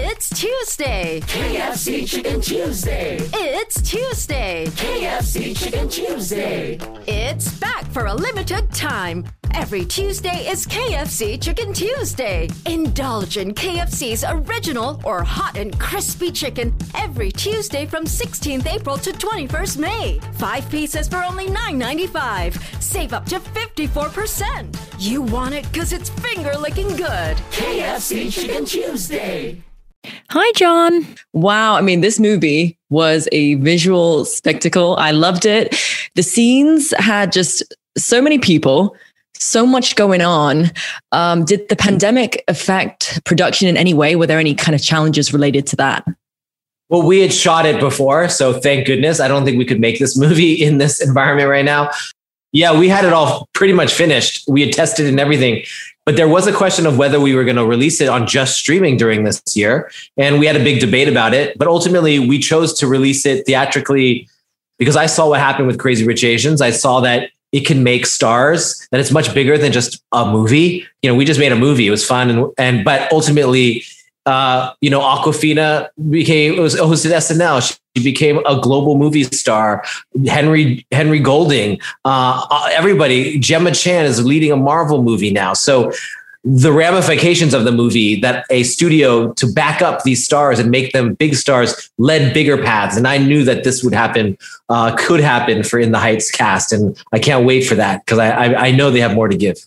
It's Tuesday. KFC Chicken Tuesday. It's Tuesday. KFC Chicken Tuesday. It's back for a limited time. Every Tuesday is KFC Chicken Tuesday. Indulge in KFC's original or hot and crispy chicken every Tuesday from 16th April to 21st May. Five pieces for only $9.95. Save up to 54%. You want it because it's finger licking good. KFC Chicken Tuesday. Hi, John. Wow. I mean, this movie was a visual spectacle. I loved it. The scenes had just so many people, so much going on. Um, did the pandemic affect production in any way? Were there any kind of challenges related to that? Well, we had shot it before, so thank goodness. I don't think we could make this movie in this environment right now. Yeah, we had it all pretty much finished. We had tested and everything. But there was a question of whether we were going to release it on just streaming during this year. And we had a big debate about it. But ultimately, we chose to release it theatrically because I saw what happened with Crazy Rich Asians. I saw that it can make stars, that it's much bigger than just a movie. You know, we just made a movie. It was fun. And, and but ultimately, uh, you know, Awkwafina became was hosted SNL. She became a global movie star. Henry Henry Golding, uh, uh, everybody. Gemma Chan is leading a Marvel movie now. So the ramifications of the movie that a studio to back up these stars and make them big stars led bigger paths. And I knew that this would happen, uh, could happen for In the Heights cast, and I can't wait for that because I, I I know they have more to give.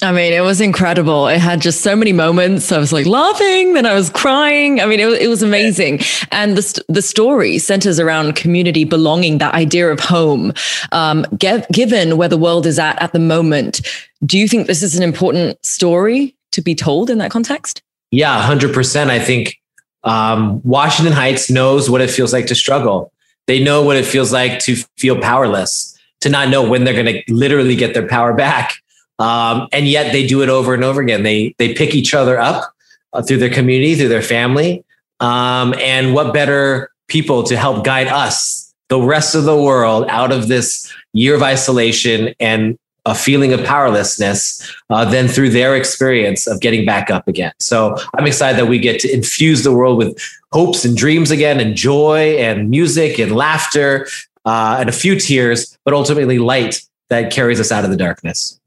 I mean, it was incredible. It had just so many moments. I was like laughing, then I was crying. I mean, it, it was amazing. And the, the story centers around community belonging, that idea of home. Um, given where the world is at at the moment, do you think this is an important story to be told in that context? Yeah, 100%. I think um, Washington Heights knows what it feels like to struggle. They know what it feels like to feel powerless, to not know when they're going to literally get their power back um, and yet they do it over and over again. They they pick each other up uh, through their community, through their family. Um, and what better people to help guide us, the rest of the world, out of this year of isolation and a feeling of powerlessness uh, than through their experience of getting back up again. So I'm excited that we get to infuse the world with hopes and dreams again, and joy and music and laughter uh, and a few tears, but ultimately light that carries us out of the darkness.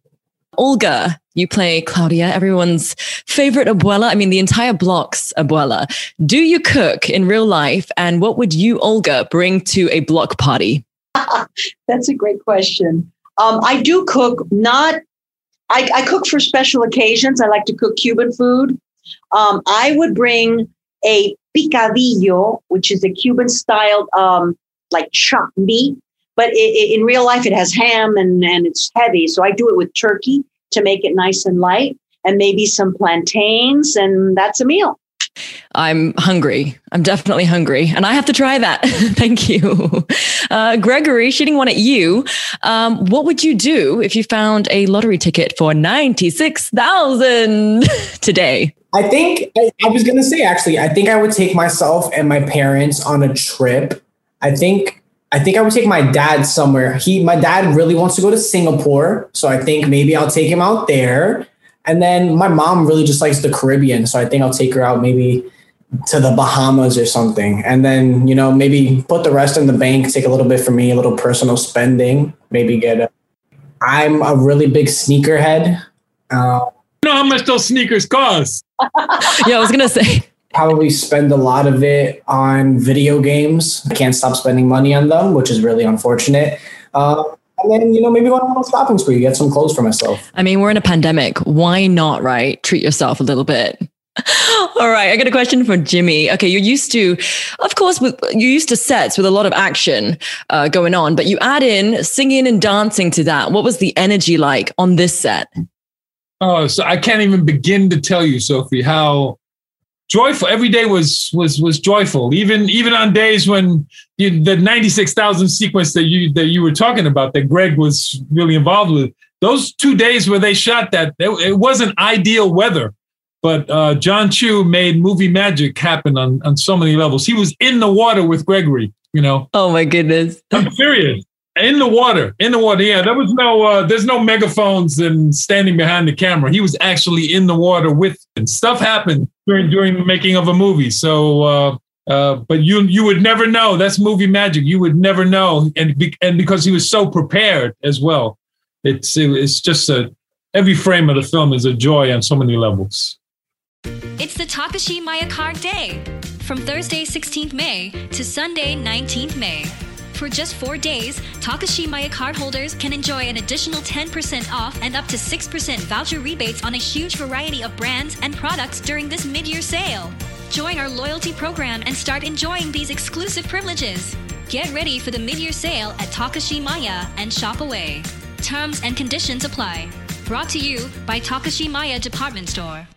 Olga, you play Claudia, everyone's favorite abuela. I mean, the entire block's abuela. Do you cook in real life? And what would you, Olga, bring to a block party? That's a great question. Um, I do cook, not, I, I, cook for special occasions. I like to cook Cuban food. Um, I would bring a picadillo, which is a Cuban styled, um, like chopped meat but it, it, in real life, it has ham and, and it's heavy. So I do it with turkey to make it nice and light and maybe some plantains, and that's a meal. I'm hungry. I'm definitely hungry, and I have to try that. Thank you, uh, Gregory. Shooting one at you. Um, what would you do if you found a lottery ticket for ninety six thousand today? I think I, I was gonna say actually. I think I would take myself and my parents on a trip. I think I think I would take my dad somewhere. He, my dad really wants to go to Singapore, so I think maybe I'll take him out there. And then my mom really just likes the Caribbean, so I think I'll take her out maybe to the Bahamas or something. And then you know maybe put the rest in the bank, take a little bit for me, a little personal spending, maybe get a. I'm a really big sneakerhead. Uh, you know how much those sneakers cost? yeah, I was gonna say probably spend a lot of it on video games. I can't stop spending money on them, which is really unfortunate. Uh, and then, you know, maybe go on a little shopping spree, get some clothes for myself. I mean, we're in a pandemic. Why not, right? Treat yourself a little bit. All right, I got a question for Jimmy. Okay, you're used to, of course, with, you're used to sets with a lot of action uh, going on, but you add in singing and dancing to that. What was the energy like on this set? Oh, so I can't even begin to tell you, Sophie, how joyful. Every day was was was joyful. Even even on days when you, the ninety six thousand sequence that you that you were talking about that Greg was really involved with. Those two days where they shot that, it wasn't ideal weather, but uh, Jon Chu made movie magic happen on on so many levels. He was in the water with Gregory. You know. Oh my goodness. I'm serious. In the water, in the water. Yeah, there was no, uh, there's no megaphones and standing behind the camera. He was actually in the water with, and stuff happened during during the making of a movie. So, uh, uh, but you you would never know. That's movie magic. You would never know, and be, and because he was so prepared as well, it's it's just a every frame of the film is a joy on so many levels. It's the Takashimaya Card Day from Thursday 16th May to Sunday 19th May. For just four days, Takashimaya card holders can enjoy an additional 10% off and up to 6% voucher rebates on a huge variety of brands and products during this mid year sale. Join our loyalty program and start enjoying these exclusive privileges. Get ready for the mid year sale at Takashimaya and shop away. Terms and conditions apply. Brought to you by Takashimaya Department Store.